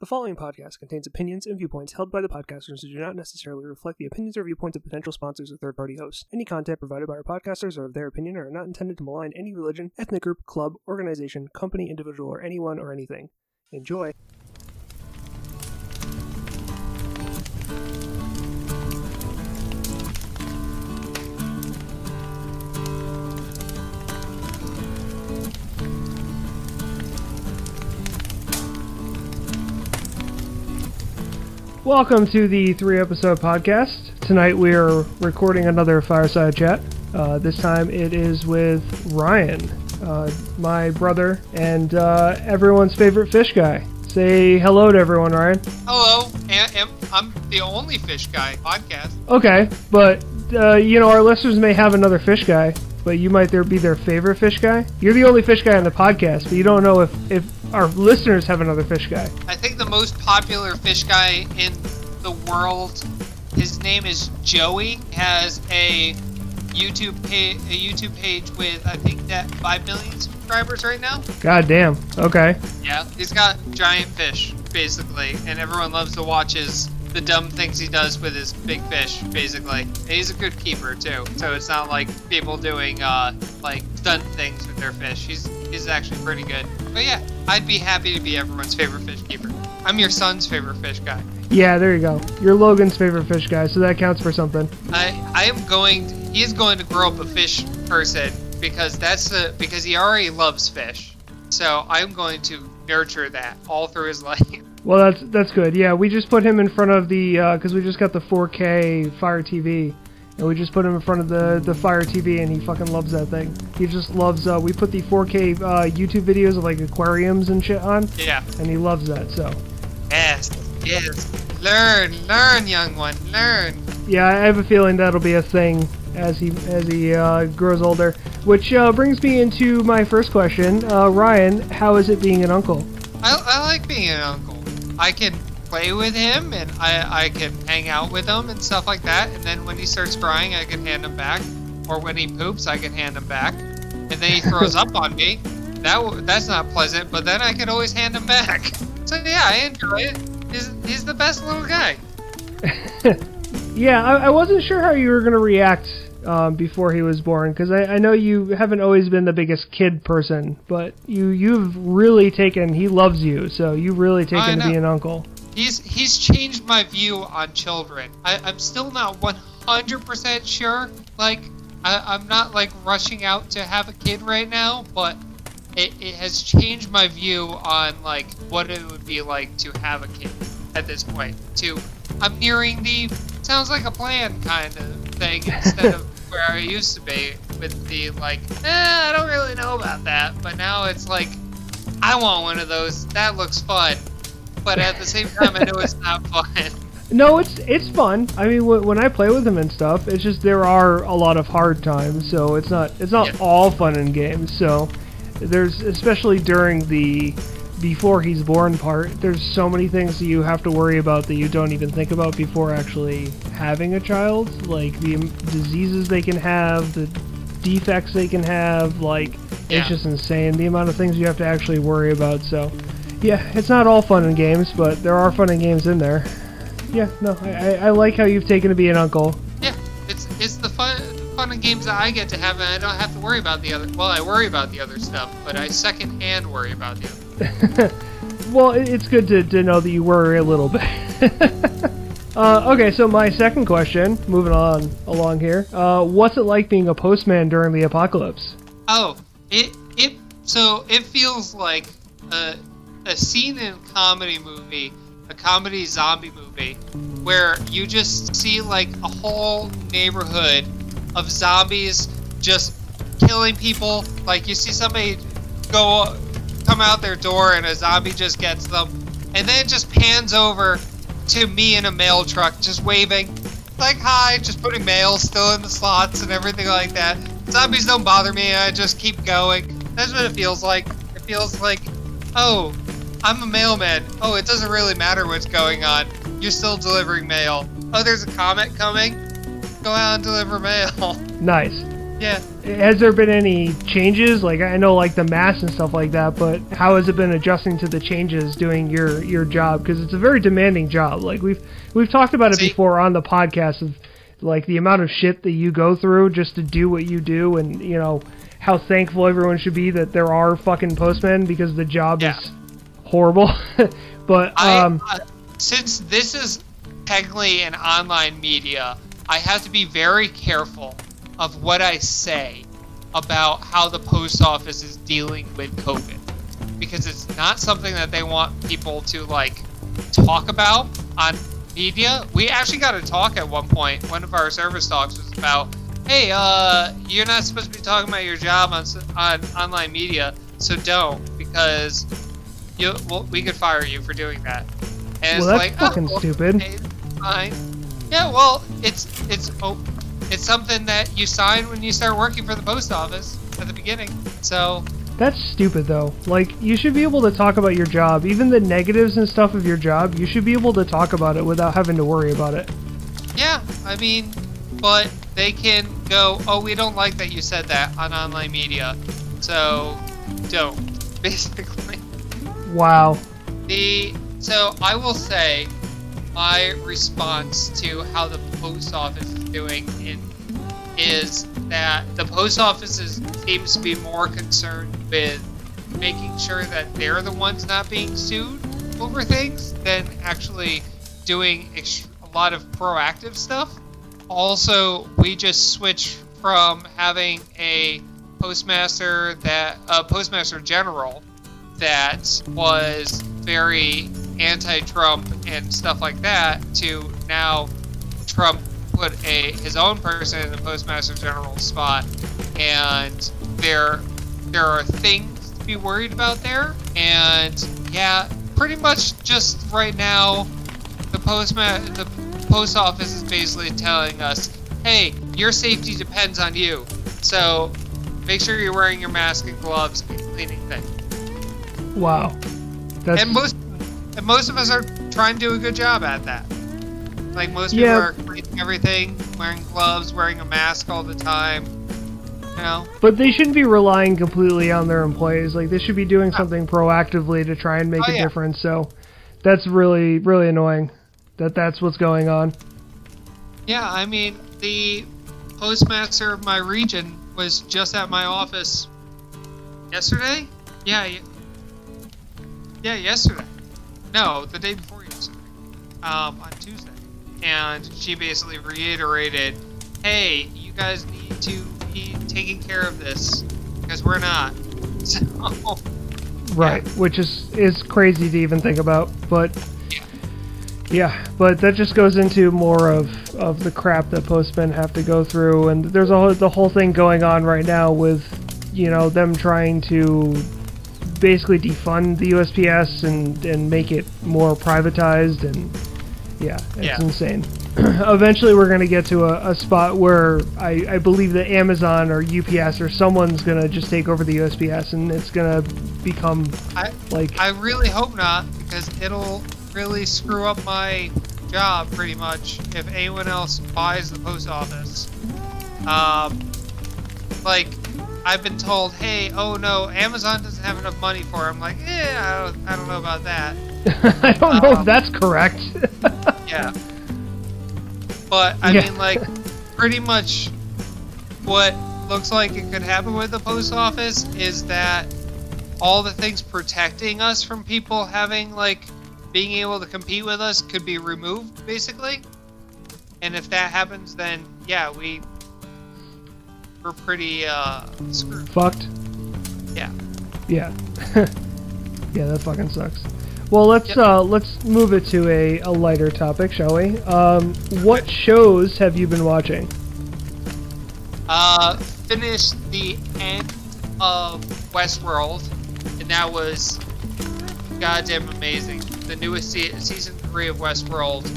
The following podcast contains opinions and viewpoints held by the podcasters who do not necessarily reflect the opinions or viewpoints of potential sponsors or third party hosts. Any content provided by our podcasters are of their opinion and are not intended to malign any religion, ethnic group, club, organization, company, individual, or anyone or anything. Enjoy. Welcome to the three episode podcast. Tonight we are recording another fireside chat. Uh, this time it is with Ryan, uh, my brother, and uh, everyone's favorite fish guy. Say hello to everyone, Ryan. Hello, and, I'm the only fish guy podcast. Okay, but uh, you know our listeners may have another fish guy, but you might there be their favorite fish guy. You're the only fish guy on the podcast, but you don't know if if our listeners have another fish guy. I think the most popular fish guy in the world, his name is Joey, has a YouTube page, a YouTube page with I think that five million subscribers right now. God damn. Okay. Yeah, he's got giant fish basically, and everyone loves to watch his the dumb things he does with his big fish basically. And he's a good keeper too, so it's not like people doing uh like stunt things with their fish. He's he's actually pretty good. But yeah, I'd be happy to be everyone's favorite fish keeper. I'm your son's favorite fish guy. Yeah, there you go. You're Logan's favorite fish guy, so that counts for something. I I am going. To, he is going to grow up a fish person because that's the because he already loves fish. So I'm going to nurture that all through his life. Well, that's that's good. Yeah, we just put him in front of the uh, because we just got the 4K Fire TV, and we just put him in front of the the Fire TV, and he fucking loves that thing. He just loves. Uh, we put the 4K uh, YouTube videos of like aquariums and shit on, Yeah. and he loves that. So Yes. Yes. Learn, learn, young one, learn. yeah, I have a feeling that'll be a thing as he as he uh, grows older. Which uh, brings me into my first question, uh, Ryan. How is it being an uncle? I, I like being an uncle. I can play with him and I, I can hang out with him and stuff like that. And then when he starts crying, I can hand him back. Or when he poops, I can hand him back. And then he throws up on me. That that's not pleasant. But then I can always hand him back. So yeah, I enjoy it. He's, he's the best little guy. Yeah, I, I wasn't sure how you were going to react um, before he was born because I, I know you haven't always been the biggest kid person, but you you've really taken. He loves you, so you really taken to be an uncle. He's he's changed my view on children. I, I'm still not 100% sure. Like, I, I'm not like rushing out to have a kid right now, but it, it has changed my view on like what it would be like to have a kid at this point. To I'm nearing the sounds like a plan kind of thing instead of where I used to be with the like, eh, I don't really know about that. But now it's like, I want one of those. That looks fun but at the same time, I know it's not fun. No, it's it's fun. I mean, wh- when I play with him and stuff, it's just there are a lot of hard times, so it's not it's not Yeah. all fun and games. So there's especially during the before he's born part, there's so many things that you have to worry about that you don't even think about before actually having a child, like the diseases they can have, the defects they can have, like Yeah. it's just insane the amount of things you have to actually worry about. So yeah, it's not all fun and games, but there are fun and games in there. Yeah, no, I, I, like how you've taken to be an uncle. Yeah, it's it's the fun fun and games that I get to have, and I don't have to worry about the other. Well, I worry about the other stuff, but I second hand worry about the other. Well, it's good to, to know that you worry a little bit. uh, okay, so my second question, moving on along here. Uh, what's it like being a postman during the apocalypse? Oh, it it so it feels like a a scene in a comedy movie, a comedy zombie movie, where you just see like a whole neighborhood of zombies just killing people. Like you see somebody go come out their door and a zombie just gets them, and then it just pans over to me in a mail truck just waving like hi, just putting mail still in the slots and everything like that. Zombies don't bother me, I just keep going. That's what it feels like. It feels like, oh, I'm a mailman. Oh, it doesn't really matter what's going on. You're still delivering mail. Oh, there's a comet coming. Go out and deliver mail. Nice. Yeah. Has there been any changes? Like I know like the mass and stuff like that, but how has it been adjusting to the changes doing your your job? Because it's a very demanding job. Like we've we've talked about it See- before on the podcast of like the amount of shit that you go through just to do what you do, and you know how thankful everyone should be that there are fucking postmen because the job Yeah. is horrible. but I, um, uh, since this is technically an online media, I have to be very careful of what I say about how the post office is dealing with COVID, because it's not something that they want people to like talk about on media. We actually got to talk at one point. One of our service talks was about, hey, uh, you're not supposed to be talking about your job on on online media, so don't because you well, we could fire you for doing that. And well, it's that's like, oh, fucking oh, well, stupid. okay, fine. Yeah, well, it's it's oh, it's something that you sign when you start working for the post office at the beginning. So That's stupid though. Like you should be able to talk about your job, even the negatives and stuff of your job. You should be able to talk about it without having to worry about it. yeah, I mean, but they can go, oh, we don't like that you said that on online media, so don't. Basically, Wow. the so I will say my response to how the post office is doing in is that the post office is, seems to be more concerned with making sure that they're the ones not being sued over things than actually doing ex- a lot of proactive stuff. Also, we just switched from having a postmaster that a postmaster general that was very anti-Trump and stuff like that to now Trump put a his own person in the postmaster general spot. And there there are things to be worried about there. And yeah pretty much just right now the postma the post office is basically telling us hey your safety depends on you. So make sure you're wearing your mask and gloves and cleaning things Wow. That's and most and most of us are trying to do a good job at that. Like most people Yeah. are cleaning everything, wearing gloves, wearing a mask all the time. You know? but they shouldn't be relying completely on their employees. Like they should be doing something proactively to try and make Oh, a yeah. difference. So that's really really annoying that that's what's going on. Yeah, I mean the postmaster of my region was just at my office yesterday. Yeah, ye- yeah, yesterday. No, the day before yesterday. Um, on Tuesday, and she basically reiterated, "Hey, you guys need to be taking care of this because we're not." So, Right, which is is crazy to even think about, but Yeah. yeah, but that just goes into more of of the crap that postmen have to go through, and there's a whole, the whole thing going on right now with you know them trying to basically defund the USPS and and make it more privatized, and yeah, it's Yeah. insane. Eventually, we're going to get to a, a spot where I, I believe that Amazon or UPS or someone's going to just take over the USPS, and it's going to become I like I really hope not because it'll really screw up my job pretty much if anyone else buys the post office. Um, like I've been told, hey, oh no, Amazon doesn't have enough money for. It. I'm like, eh, I don't, I don't know about that. I don't know if Um, that's correct. Yeah. But I Yeah. mean, like, pretty much what looks like it could happen with the post office is that all the things protecting us from people having like being able to compete with us could be removed, basically. And if that happens, then yeah, we we're pretty uh, screwed. Fucked. Yeah. Yeah. yeah, that fucking sucks. Well, let's Yep. uh, let's move it to a, a lighter topic, shall we? Um, what shows have you been watching? Uh, finished the end of Westworld, and that was goddamn amazing. The newest se- season three of Westworld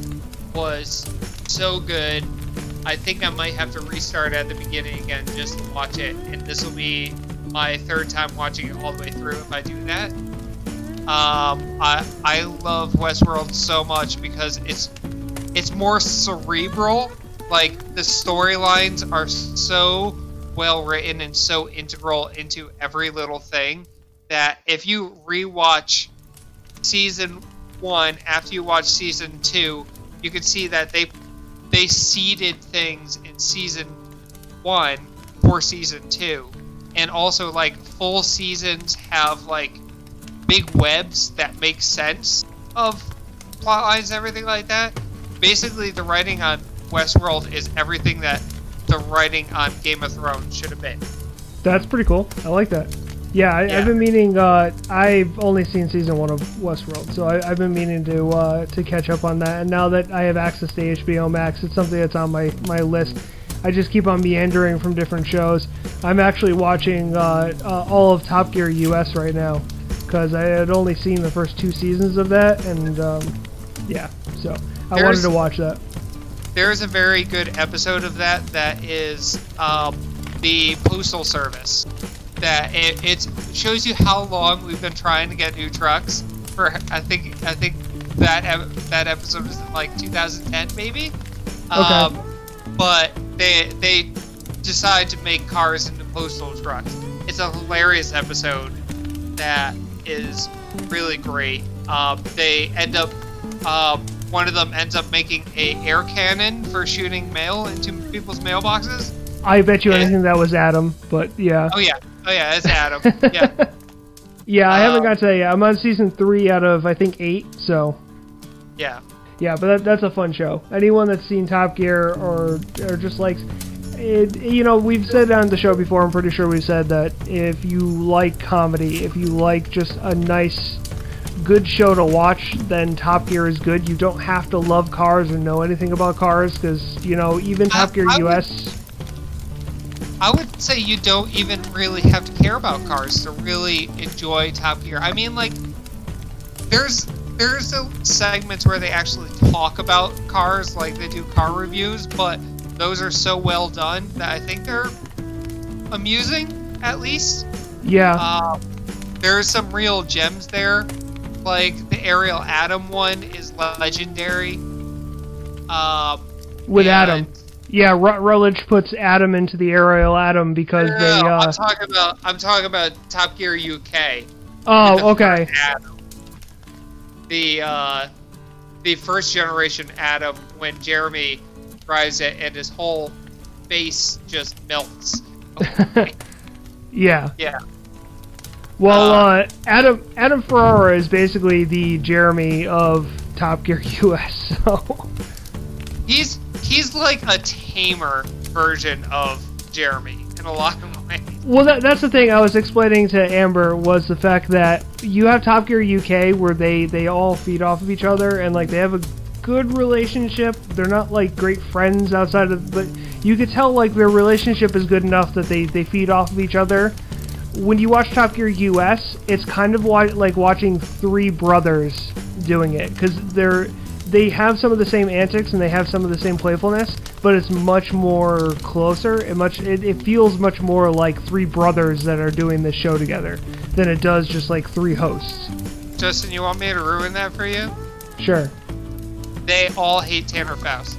was so good. I think I might have to restart at the beginning again just to watch it, and this will be my third time watching it all the way through if I do that. Um, I I love Westworld so much because it's it's more cerebral. Like the storylines are so well written and so integral into every little thing that if you rewatch season one after you watch season two, you can see that they they seeded things in season one for season two, and also like full seasons have like big webs that make sense of plot lines and everything like that. Basically, the writing on Westworld is everything that the writing on Game of Thrones should have been. That's pretty cool. I like that. Yeah, I. I've been meaning. Uh, I've only seen season one of Westworld, so I, I've been meaning to uh, to catch up on that. And now that I have access to HBO Max, it's something that's on my my list. I just keep on meandering from different shows. I'm actually watching uh, uh, all of Top Gear US right now because I had only seen the first two seasons of that, and um, yeah, so I wanted to watch that. There is a very good episode of that that is um, the Postal Service. That it it shows you how long we've been trying to get new trucks. For I think I think that that episode was in like 2010 maybe. Um, but they they decide to make cars into postal trucks. It's a hilarious episode that is really great. Um, they end up um, one of them ends up making a air cannon for shooting mail into people's mailboxes. I bet you anything that was Adam, but yeah. Oh yeah, oh yeah, it's Adam. yeah, Yeah, I haven't Um, got to that yet. I'm on season three out of I think eight, so yeah. yeah. But that, that's a fun show. Anyone that's seen Top Gear or or just likes it, you know, we've said on the show before. I'm pretty sure we said that if you like comedy, if you like just a nice, good show to watch, then Top Gear is good. You don't have to love cars or know anything about cars because you know even Top Gear I would- US. I would say you don't even really have to care about cars to really enjoy Top Gear. I mean, like, there's there's a segments where they actually talk about cars, like they do car reviews, but those are so well done that I think they're amusing, at least. Yeah, Um, there's some real gems there, like the Ariel Atom one is legendary. Um, with Adam. Yeah, Ru- Rutledge puts Adam into the Ariel Atom because No, they. no, Uh, I'm talking about I'm talking about Top Gear UK. oh, okay. Adam. The uh, the first generation Atom when Jeremy drives it and his whole face just melts. yeah. Yeah. Well, Uh, uh, Adam Adam Ferrara is basically the Jeremy of Top Gear US. So He's he's like a tamer version of Jeremy in a lot of ways. Well, that, that's the thing I was explaining to Amber was the fact that you have Top Gear UK where they they all feed off of each other and like they have a good relationship. They're not like great friends outside of, but you could tell like their relationship is good enough that they they feed off of each other. When you watch Top Gear US, it's kind of like watching three brothers doing it because they're they have some of the same antics and they have some of the same playfulness, but it's much more closer. and much it, it feels much more like three brothers that are doing this show together than it does just like three hosts. Justin, you want me to ruin that for you? Sure. They all hate Tanner Foust.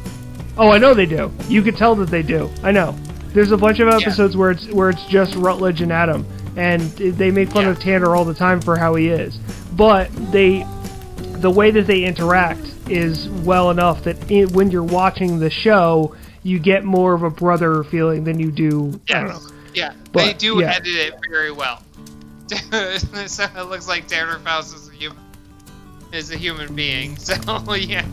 Oh, I know they do. You could tell that they do. I know. There's a bunch of Yeah. episodes where it's where it's just Rutledge and Adam, and they make fun Yeah. of Tanner all the time for how he is. But they, the way that they interact is well enough that it, when you're watching the show, you get more of a brother feeling than you do. I don't know. Yes. Yeah, they do yeah. edit it very well. so it looks like Tanner Foust is a human is a human being. So yeah.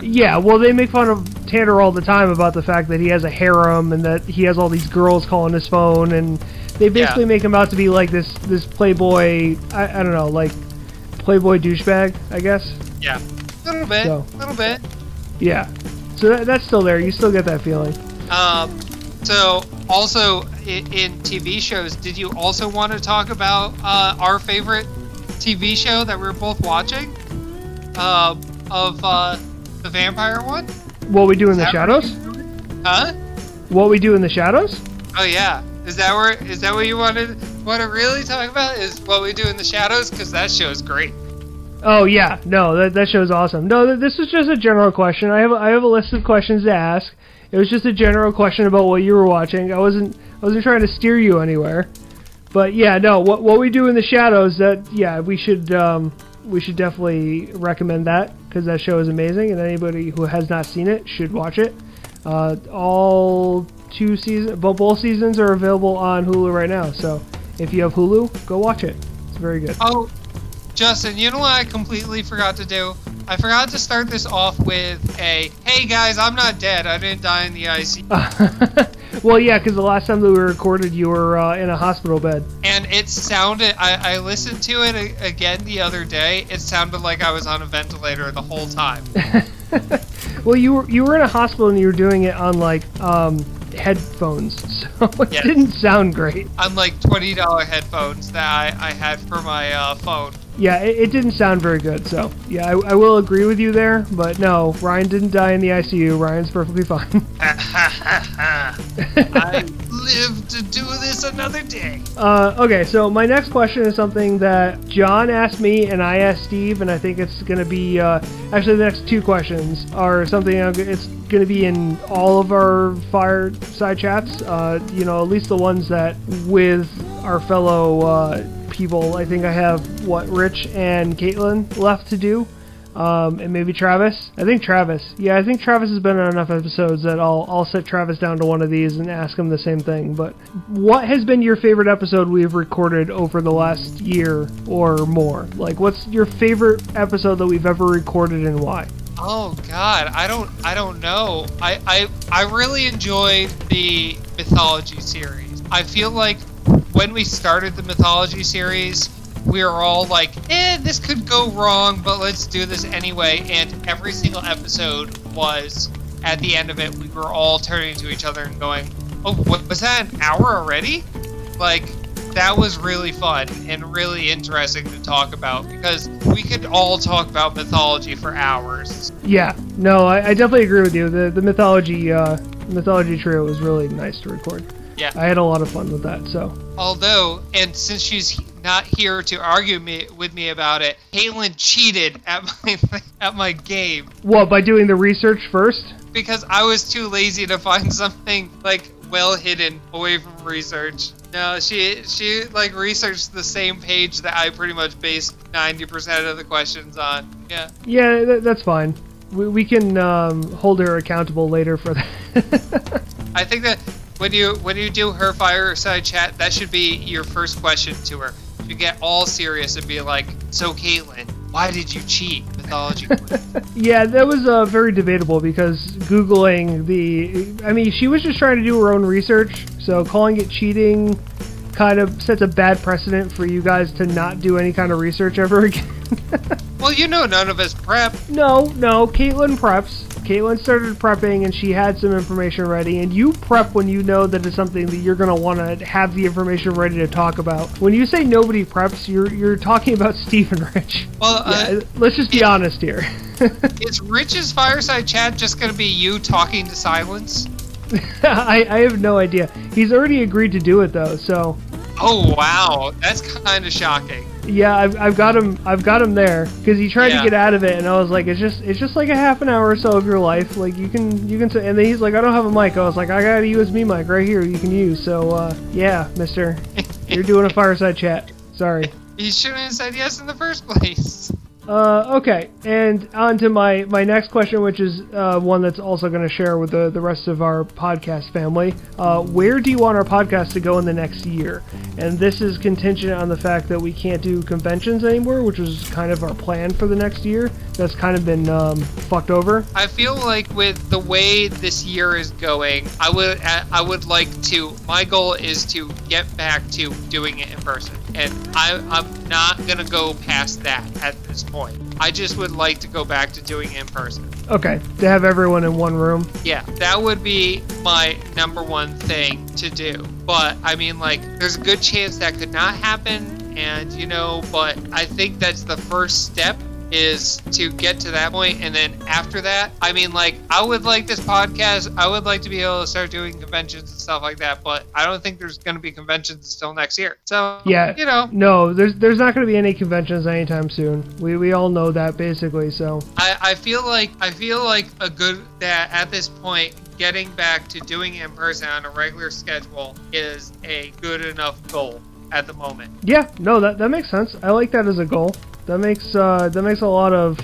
Yeah, well, they make fun of Tanner all the time about the fact that he has a harem and that he has all these girls calling his phone, and they basically Yeah. make him out to be like this this playboy. I, I don't know, like playboy douchebag, I guess. Yeah. A little bit. So. A little bit. Yeah. So that, that's still there. You still get that feeling. Um, so also in, in TV shows, did you also want to talk about uh, our favorite TV show that we were both watching? Uh, of uh, the vampire one? What we do in the shadows? Huh? What we do in the shadows? Oh yeah. Is that where? Is that what you wanted? Want to really talk about? Is what we do in the shadows? Because that show is great. Oh yeah, no, that that show's awesome. No, th- this was just a general question. I have a, I have a list of questions to ask. It was just a general question about what you were watching. I wasn't I wasn't trying to steer you anywhere. But yeah, no, what what we do in the shadows that yeah, we should um we should definitely recommend that because that show is amazing and anybody who has not seen it should watch it. Uh, all two seasons, but both seasons are available on Hulu right now. So if you have Hulu, go watch it. It's very good. Oh, Justin, you know what I completely forgot to do? I forgot to start this off with a, hey guys, I'm not dead. I didn't die in the ICU. well, yeah, because the last time that we recorded, you were uh, in a hospital bed. And it sounded, I, I listened to it a, again the other day. It sounded like I was on a ventilator the whole time. well, you were you were in a hospital and you were doing it on like um, headphones, so it Yes. didn't sound great. Unlike $20 headphones that I, I had for my uh, phone. Yeah, it, it didn't sound very good. So yeah, I, I will agree with you there. But no, Ryan didn't die in the ICU. Ryan's perfectly fine. I live to do this another day. Uh, okay, so my next question is something that John asked me and I asked Steve, and I think it's going to be uh, actually the next two questions are something it's going to be in all of our fireside chats. Uh, you know, at least the ones that with our fellow uh, people. I think I have what Rich and Caitlin left to do. Um, and maybe Travis. I think Travis. Yeah, I think Travis has been on enough episodes that I'll I'll set Travis down to one of these and ask him the same thing. But what has been your favorite episode we've recorded over the last year or more? Like, what's your favorite episode that we've ever recorded and why? Oh God, I don't, I don't know. I, I, I really enjoyed the mythology series. I feel like when we started the mythology series, we were all like, "Eh, this could go wrong, but let's do this anyway." And every single episode was, at the end of it, we were all turning to each other and going, "Oh, what, was that an hour already?" Like, that was really fun and really interesting to talk about because we could all talk about mythology for hours. Yeah, no, I, I definitely agree with you. The the mythology uh, mythology trio was really nice to record. Yeah. I had a lot of fun with that. So Although, and since she's not here to argue me with me about it, Caitlin cheated at my at my game what by doing the research first? because I was too lazy to find something like well hidden away from research. No, she she like researched the same page that I pretty much based 90% of the questions on. Yeah. Yeah, that, that's fine. We, we can um, hold her accountable later for that. I think that when you when you do her fireside chat, that should be your first question to her. You get all serious and be like, "So, Caitlin, why did you cheat?" Mythology. yeah, that was uh, very debatable because googling the, I mean, she was just trying to do her own research. So calling it cheating kind of sets a bad precedent for you guys to not do any kind of research ever again. well, you know, none of us prep. No, no, Caitlin preps. Caitlin started prepping and she had some information ready, and you prep when you know that it's something that you're gonna want to have the information ready to talk about. When you say nobody preps, you're you're talking about Steve and Rich. Well, Yeah, uh, let's just be yeah. honest here. is Rich's fireside chat just gonna be you talking to silence? I, I have no idea. He's already agreed to do it though, so Oh wow, that's kind of shocking. Yeah, I've, I've got him. I've got him there because he tried Yeah. to get out of it, and I was like, it's just it's just like a half an hour or so of your life. Like you can you can say, and then he's like, I don't have a mic. I was like, I got a USB mic right here. You can use. So uh, yeah, Mister, you're doing a fireside chat. Sorry. You shouldn't have said yes in the first place. Uh, okay, and on to my, my next question, which is uh, one that's also going to share with the, the rest of our podcast family. Uh, where do you want our podcast to go in the next year? And this is contingent on the fact that we can't do conventions anymore, which was kind of our plan for the next year. That's kind of been um, fucked over. I feel like with the way this year is going, I would I would like to. My goal is to get back to doing it in person, and I, I'm not gonna go past that at this point. I just would like to go back to doing in person. Okay, to have everyone in one room. Yeah, that would be my number one thing to do. But I mean, like, there's a good chance that could not happen, and you know, but I think that's the first step is to get to that point and then after that i mean like i would like this podcast i would like to be able to start doing conventions and stuff like that but i don't think there's going to be conventions until next year so Yeah. you know No, there's there's not going to be any conventions anytime soon. We we all know that basically. So I, I feel like I feel like a good that at this point getting back to doing in person on a regular schedule is a good enough goal at the moment. yeah, no, that that makes sense. I like that as a goal. That makes uh, that makes a lot of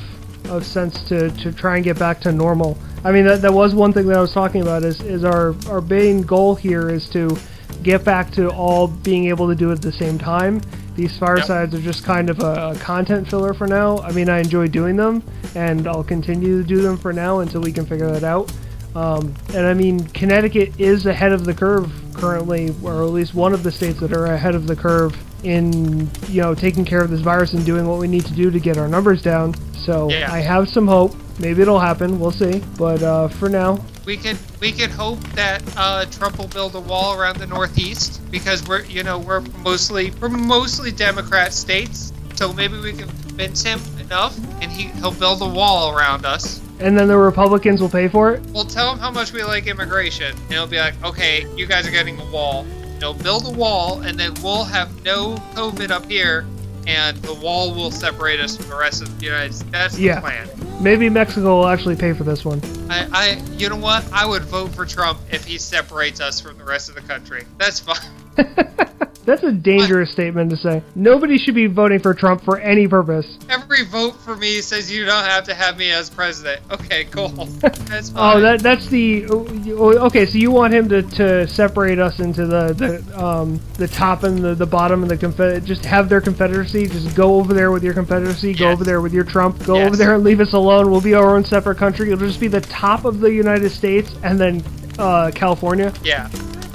of sense to, to try and get back to normal. I mean, that, that was one thing that I was talking about. Is is our our main goal here is to get back to all being able to do it at the same time. These firesides are just kind of a, a content filler for now. I mean, I enjoy doing them, and I'll continue to do them for now until we can figure that out. Um, and I mean, Connecticut is ahead of the curve currently, or at least one of the states that are ahead of the curve in you know taking care of this virus and doing what we need to do to get our numbers down. So Yeah. I have some hope. Maybe it'll happen. We'll see. But uh, for now, We could we could hope that uh, Trump will build a wall around the Northeast because we're you know we're mostly we're mostly Democrat states, so maybe we can convince him enough, and he he'll build a wall around us. and then the Republicans will pay for it. We'll tell him how much we like immigration, and he'll be like, okay, you guys are getting a wall. Know, build a wall, and then we'll have no COVID up here, and the wall will separate us from the rest of the United States. That's the Yeah. plan. Maybe Mexico will actually pay for this one. I, I, you know what? I would vote for Trump if he separates us from the rest of the country. That's fine. That's a dangerous statement to say. Nobody should be voting for Trump for any purpose. Every vote for me says you don't have to have me as president. Okay, cool. That's fine. Oh, that that's the oh, okay. So you want him to, to separate us into the the um the top and the, the bottom and the confed just have their confederacy. Just go over there with your confederacy. Go Yes. over there with your Trump. Go Yes. over there and leave us alone. We'll be our own separate country. It'll just be the top of the United States and then uh, California. yeah.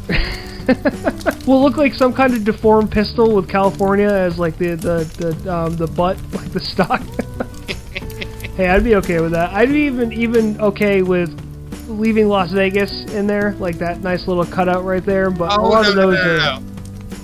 We'll look like some kind of deformed pistol with California as like the the the um, the butt, like the stock. hey, I'd be okay with that. I'd be even even okay with leaving Las Vegas in there, like that nice little cutout right there. But a Oh lot no, of those no, are no, no.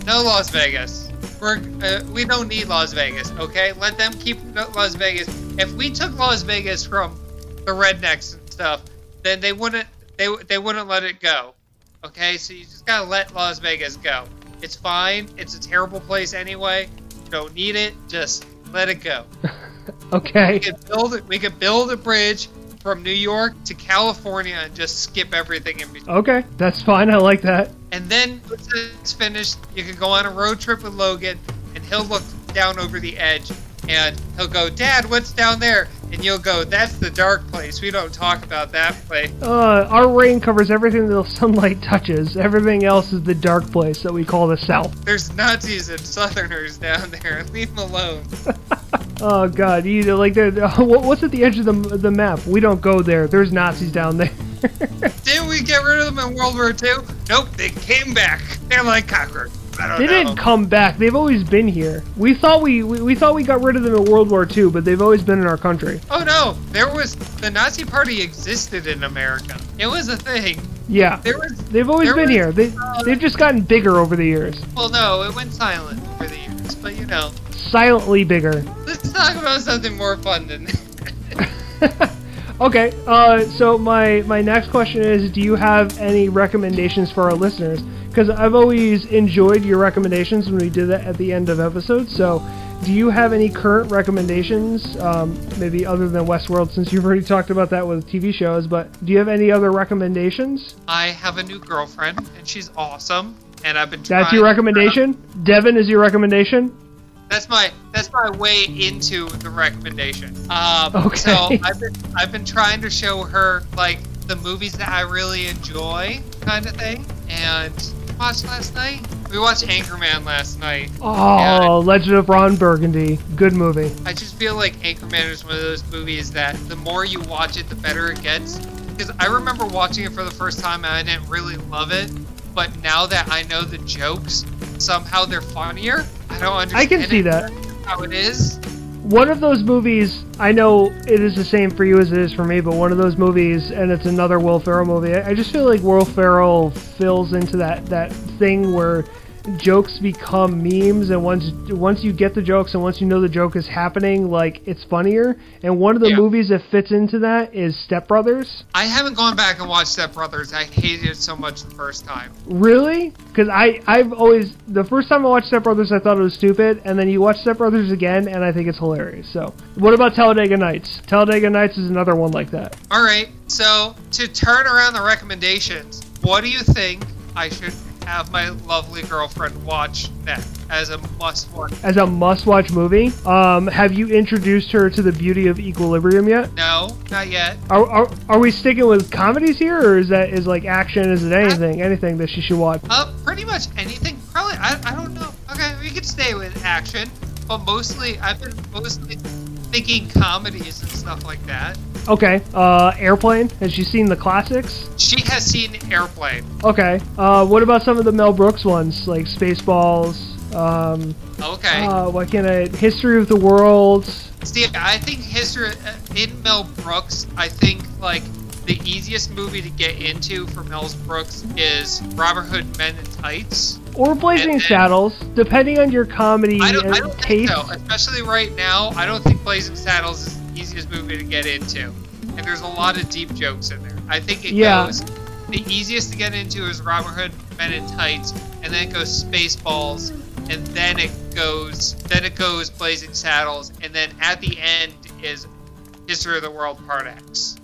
No Las Vegas. We're uh, we don't need Las Vegas. Okay, let them keep Las Vegas. If we took Las Vegas from the rednecks and stuff, then they wouldn't they they wouldn't let it go. Okay, so you just gotta let Las Vegas go. It's fine. It's a terrible place anyway. You don't need it. Just let it go. okay. We could build it. We could build a bridge from New York to California and just skip everything in between. Okay, that's fine. I like that. And then once it's finished, you can go on a road trip with Logan, and he'll look down over the edge, and he'll go, "Dad, what's down there?" And you'll go, "That's the dark place. We don't talk about that place." Uh, our rain covers everything the sunlight touches. Everything else is the dark place that we call the South. There's Nazis and Southerners down there. Leave them alone. Oh God, you know, like what's at the edge of the the map? We don't go there. There's Nazis down there. Didn't we get rid of them in World War II? Nope, they came back. They're like cockroaches. They know. didn't come back. They've always been here. We thought we, we we thought we got rid of them in World War II, but they've always been in our country. Oh no, there was the Nazi Party existed in America. It was a thing. Yeah, There was they've always been was, here. They uh, they've just gotten bigger over the years, well, no, it went silent over the years. But you know, silently bigger. let's talk about something more fun than. okay, uh, so my my next question is: Do you have any recommendations for our listeners? Because I've always enjoyed your recommendations when we did that at the end of episodes. So, do you have any current recommendations? Um, maybe other than Westworld, since you've already talked about that with TV shows. But do you have any other recommendations? I have a new girlfriend, and she's awesome. And I've been. That's your recommendation. Devin is your recommendation. That's my that's my way into the recommendation. Um, Okay. So I've been I've been trying to show her like the movies that I really enjoy, kind of thing. And watched last night. We watched Anchorman last night. Oh, Legend of Ron Burgundy. Good movie. I just feel like Anchorman is one of those movies that the more you watch it, the better it gets. Because I remember watching it for the first time and I didn't really love it. But now that I know the jokes, somehow they're funnier. I don't understand. I can see it, that. How it is. One of those movies, I know it is the same for you as it is for me, but one of those movies, and it's another Will Ferrell movie. I I just feel like Will Ferrell fills into that that thing where jokes become memes, and once once you get the jokes and once you know the joke is happening, like it's funnier. And one of the Yeah. movies that fits into that is Step Brothers. I haven't gone back and watched Step Brothers. I hated it so much the first time. Really? Because I I've always the first time I watched Step Brothers I thought it was stupid, and then you watch Step Brothers again and I think it's hilarious. So what about Talladega Nights? Talladega Nights is another one like that. All right, so to turn around the recommendations, what do you think I should have my lovely girlfriend watch next as a must-watch? As a must-watch movie, um, have you introduced her to the beauty of Equilibrium yet? No, not yet. Are, are, are we sticking with comedies here, or is that is like action? Is it anything anything that she should watch? Uh, pretty much anything. Probably, I, I don't know. Okay, we could stay with action, but mostly I've been mostly thinking comedies and stuff like that. Okay, uh, Airplane. Has she seen the classics? She has seen Airplane. Okay. Uh, what about some of the Mel Brooks ones, like Spaceballs? Um, Okay. uh, why can't I? History of the World. See, I think history uh, in Mel Brooks. I think like the easiest movie to get into for Mel Brooks is Robin Hood Men in Tights. Or Blazing then- Saddles, depending on your comedy I don't, I don't think taste. so. Especially right now, I don't think Blazing Saddles is the easiest movie to get into, and there's a lot of deep jokes in there. I think it Yeah. goes. The easiest to get into is Robin Hood Men in Tights, and then it goes Spaceballs, and then it goes then it goes Blazing Saddles, and then at the end is History of the World Part X,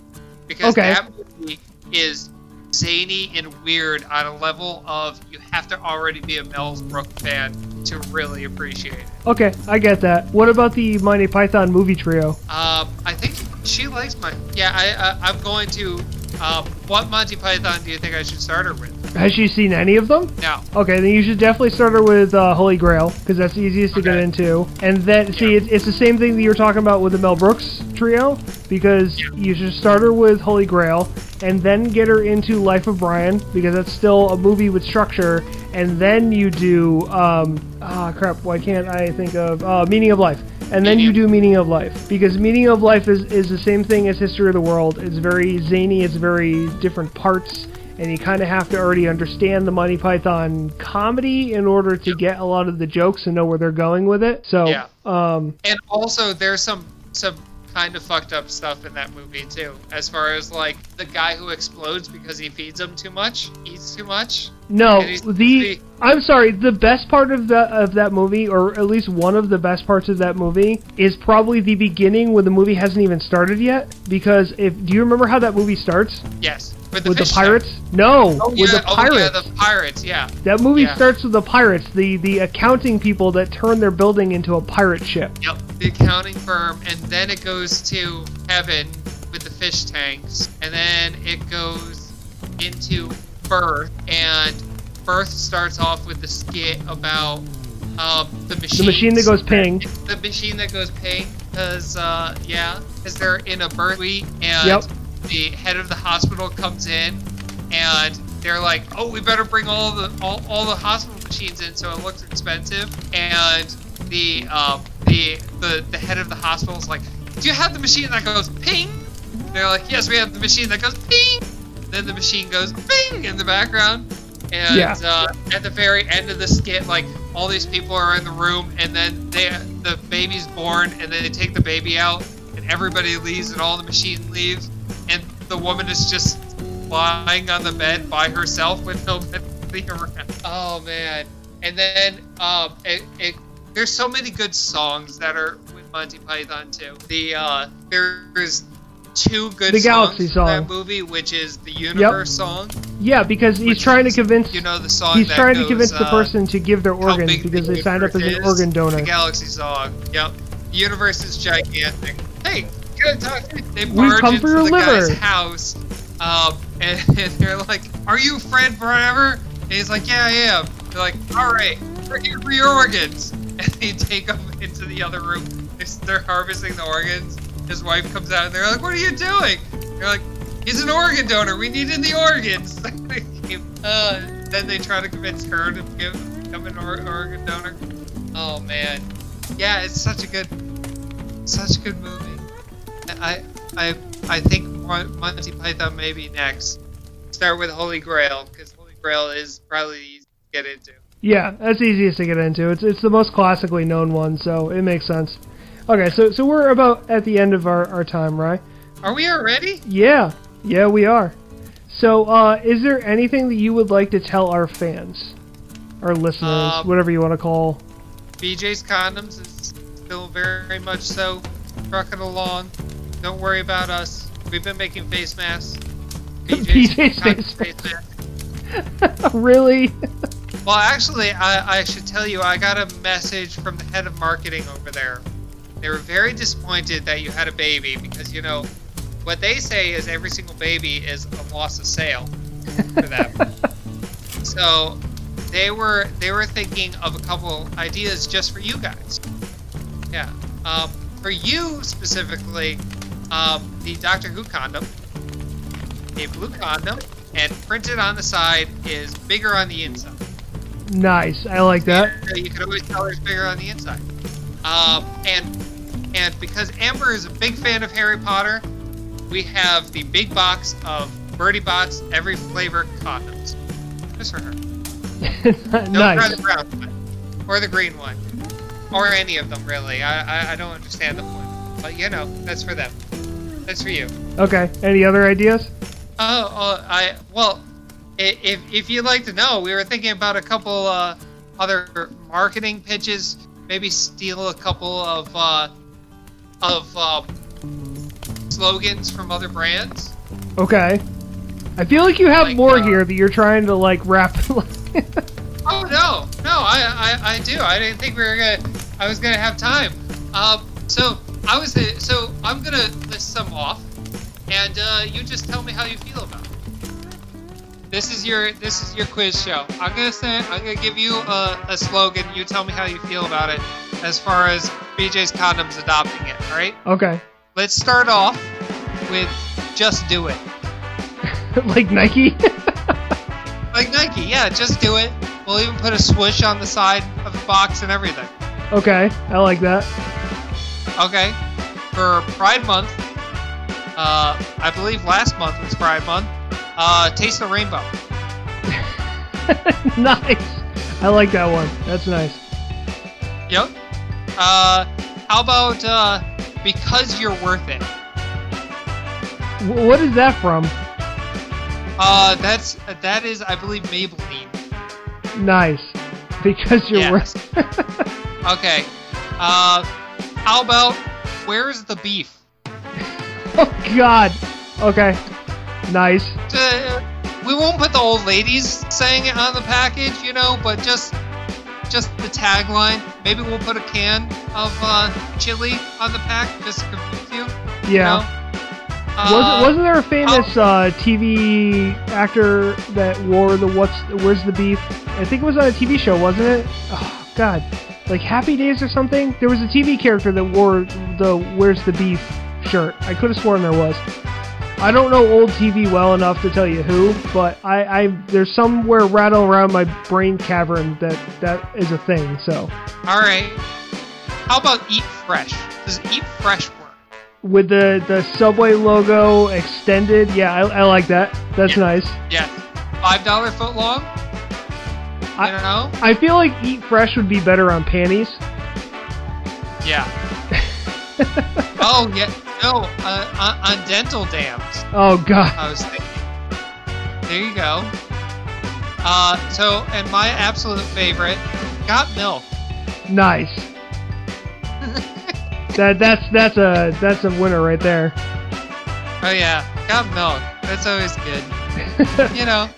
because Okay. that movie is zany and weird on a level of you have to already be a Mel's Brook fan to really appreciate it. Okay, I get that. What about the Monty Python movie trio? Um, I think she likes my. Yeah, I, I I'm going to. Um, what Monty Python do you think I should start her with? Has she seen any of them? No. Okay, then you should definitely start her with uh, Holy Grail because that's the easiest to get into. And then see, it's, it's the same thing that you were talking about with the Mel Brooks trio because Yeah. you should start her with Holy Grail and then get her into Life of Brian because that's still a movie with structure. And then you do um, ah crap, why can't I think of uh, Meaning of Life? And then you do Meaning of Life because Meaning of Life is, is the same thing as History of the World. It's very zany. It's very different parts and you kind of have to already understand the Monty Python comedy in order to get a lot of the jokes and know where they're going with it. So, Yeah. um, And also, there's some some kind of fucked up stuff in that movie too. As far as like the guy who explodes because he feeds them too much, eats too much. no, the the- I'm sorry, the best part of that of that movie, or at least one of the best parts of that movie, is probably the beginning when the movie hasn't even started yet. Because if do you remember how that movie starts Yes. With the, with the pirates? No, tank. Oh, with yeah, the oh, pirates. yeah, the pirates. Yeah. that movie yeah. starts with the pirates, the the accounting people that turn their building into a pirate ship. Yep. The accounting firm, and then it goes to heaven with the fish tanks, and then it goes into birth, and birth starts off with the skit about um, the machine. The machine that goes ping. The machine that goes ping, because uh, yeah, because they're in a birth suite, and Yep. The head of the hospital comes in, and they're like, "Oh, we better bring all the all, all the hospital machines in, so it looks expensive." And the um, the the the head of the hospital is like, "Do you have the machine that goes ping?" They're like, "Yes, we have the machine that goes ping." Then the machine goes ping in the background, and Yeah. uh, at the very end of the skit, like all these people are in the room, and then they the baby's born, and then they take the baby out, and everybody leaves, and all the machine leaves, the woman is just lying on the bed by herself with nobody around. Oh man! And then um, it, it there's so many good songs that are with Monty Python too. The uh, there's two good The songs Galaxy in song. that movie, which is the Universe song. Yeah, because he's Which trying to convince You know the song. he's that trying to goes, convince the uh, person to give their how organs big the because they signed up as an organ donor. The Galaxy song. Yep. The universe is gigantic. Hey, talk. They barge into the guy's house, um, and, and they're like, "Are you Fred forever?" And he's like, "Yeah, I am." They're like, "All right, we're here for your organs." And they take him into the other room. They're, they're harvesting the organs. His wife comes out, and they're like, "What are you doing?" They're like, "He's an organ donor. We need in the organs." uh, then they try to convince her to give, become an or- organ donor. Oh man, yeah, it's such a good, such a good movie. I, I, I think Monty Python may be next. Start with Holy Grail because Holy Grail is probably easy to get into. Yeah, that's easiest to get into. It's it's the most classically known one, so it makes sense. Okay, so so we're about at the end of our, our time, right? Are we already? Yeah, yeah, we are. So, uh, is there anything that you would like to tell our fans, our listeners, Um, whatever you want to call? BJ's Condoms is still very much so trucking along. Don't worry about us. We've been making face masks. BJ's Condoms face masks. really? Well, actually, I, I should tell you, I got a message from the head of marketing over there. They were very disappointed that you had a baby because, you know, what they say is every single baby is a loss of sale for them. so they were they were thinking of a couple ideas just for you guys. Yeah. Um, for you specifically, um, the Doctor Who condom, a blue condom, and printed on the side is bigger on the inside. nice. I like that. So you can always tell it's bigger on the inside. Um, and and because Amber is a big fan of Harry Potter, we have the big box of Bertie Bott's every flavor condoms. Just for her. Try nice. the brown one. Or the green one. Or any of them, really. I, I, I don't understand the point. But, you know, that's for them. That's for you. Okay. Any other ideas? Oh, oh I well, if if you'd like to know, we were thinking about a couple uh, other marketing pitches. Maybe steal a couple of uh, of uh, slogans from other brands. Okay. I feel like you have Like, more uh, here that you're trying to like wrap. Oh no, no, I, I, I do. I didn't think we were gonna. I was gonna have time. Um, so I was. uh, So I'm gonna list some off, and uh, you just tell me how you feel about it. This is your this is your quiz show. I'm gonna say I'm gonna give you a, a slogan. You tell me how you feel about it, as far as BJ's condoms adopting it. All right. okay. Let's start off with just do it. like Nike. Like Nike, yeah, just do it. We'll even put a swoosh on the side of the box and everything. okay. I like that. Okay. For Pride Month, uh, I believe last month was Pride Month. Uh, Taste the Rainbow. nice. I like that one. That's nice. Yep. Uh, how about uh, because you're worth it? What is that from? Uh, that's that is I believe Maybelline. Nice. Because you're Yes. worth. Okay. Uh, how about where's the beef? oh God. Okay. Nice. Uh, we won't put the old ladies saying it on the package, you know, but just just the tagline. Maybe we'll put a can of uh, chili on the pack just to confuse you. you Yeah. know? Was Uh, wasn't there a famous uh, TV actor that wore the what's where's the beef? I think it was on a TV show, wasn't it? Oh God, like Happy Days or something. There was a TV character that wore the where's the beef shirt. I could have sworn there was. I don't know old TV well enough to tell you who, but I, I there's somewhere rattle around my brain cavern that that is a thing. So All right. How about eat fresh? Does eat fresh work? with the the Subway logo extended, yeah, I, I like that. That's Yeah. nice. Yes. Five dollar foot long. I- I don't know. I feel like Eat Fresh would be better on panties. Yeah. oh yeah. No. Uh, on, on dental dams. Oh god. I was thinking. There you go. Uh, so, and my absolute favorite, got milk. Nice. that that's that's a that's a winner right there. Oh yeah, got milk. That's always good. you know.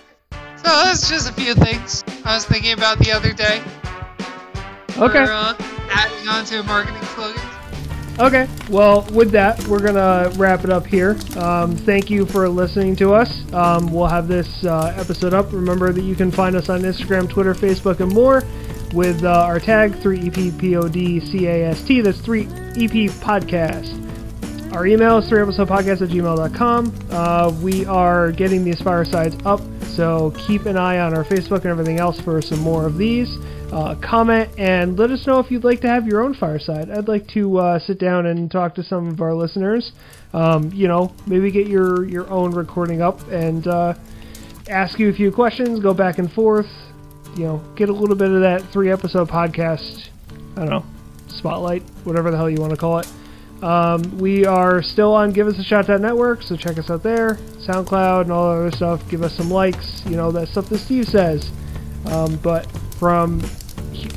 So that's just a few things I was thinking about the other day. Okay. For, uh, adding on to marketing slogans. Okay. Well, with that, we're gonna wrap it up here. Um, thank you for listening to us. Um, we'll have this uh, episode up. Remember that you can find us on Instagram, Twitter, Facebook, and more with uh, our tag 3EPPODCAST. That's 3EP Podcast. Our email is 3episodepodcast at gmail.com. Uh, we are getting these firesides up, so keep an eye on our Facebook and everything else for some more of these. Uh, comment and let us know if you'd like to have your own fireside. I'd like to uh, sit down and talk to some of our listeners. Um, you know, maybe get your, your own recording up and uh, ask you a few questions, go back and forth, you know, get a little bit of that three episode podcast. I don't know, spotlight, whatever the hell you want to call it. Um, we are still on Give Us a Shot Network, so check us out there. SoundCloud and all that other stuff. Give us some likes, you know, that stuff that Steve says. Um, but from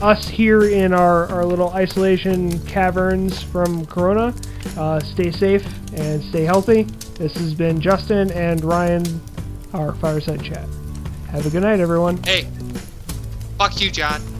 us here in our, our little isolation caverns from Corona, uh, stay safe and stay healthy. This has been Justin and Ryan, our fireside chat. Have a good night, everyone. Hey, fuck you, John.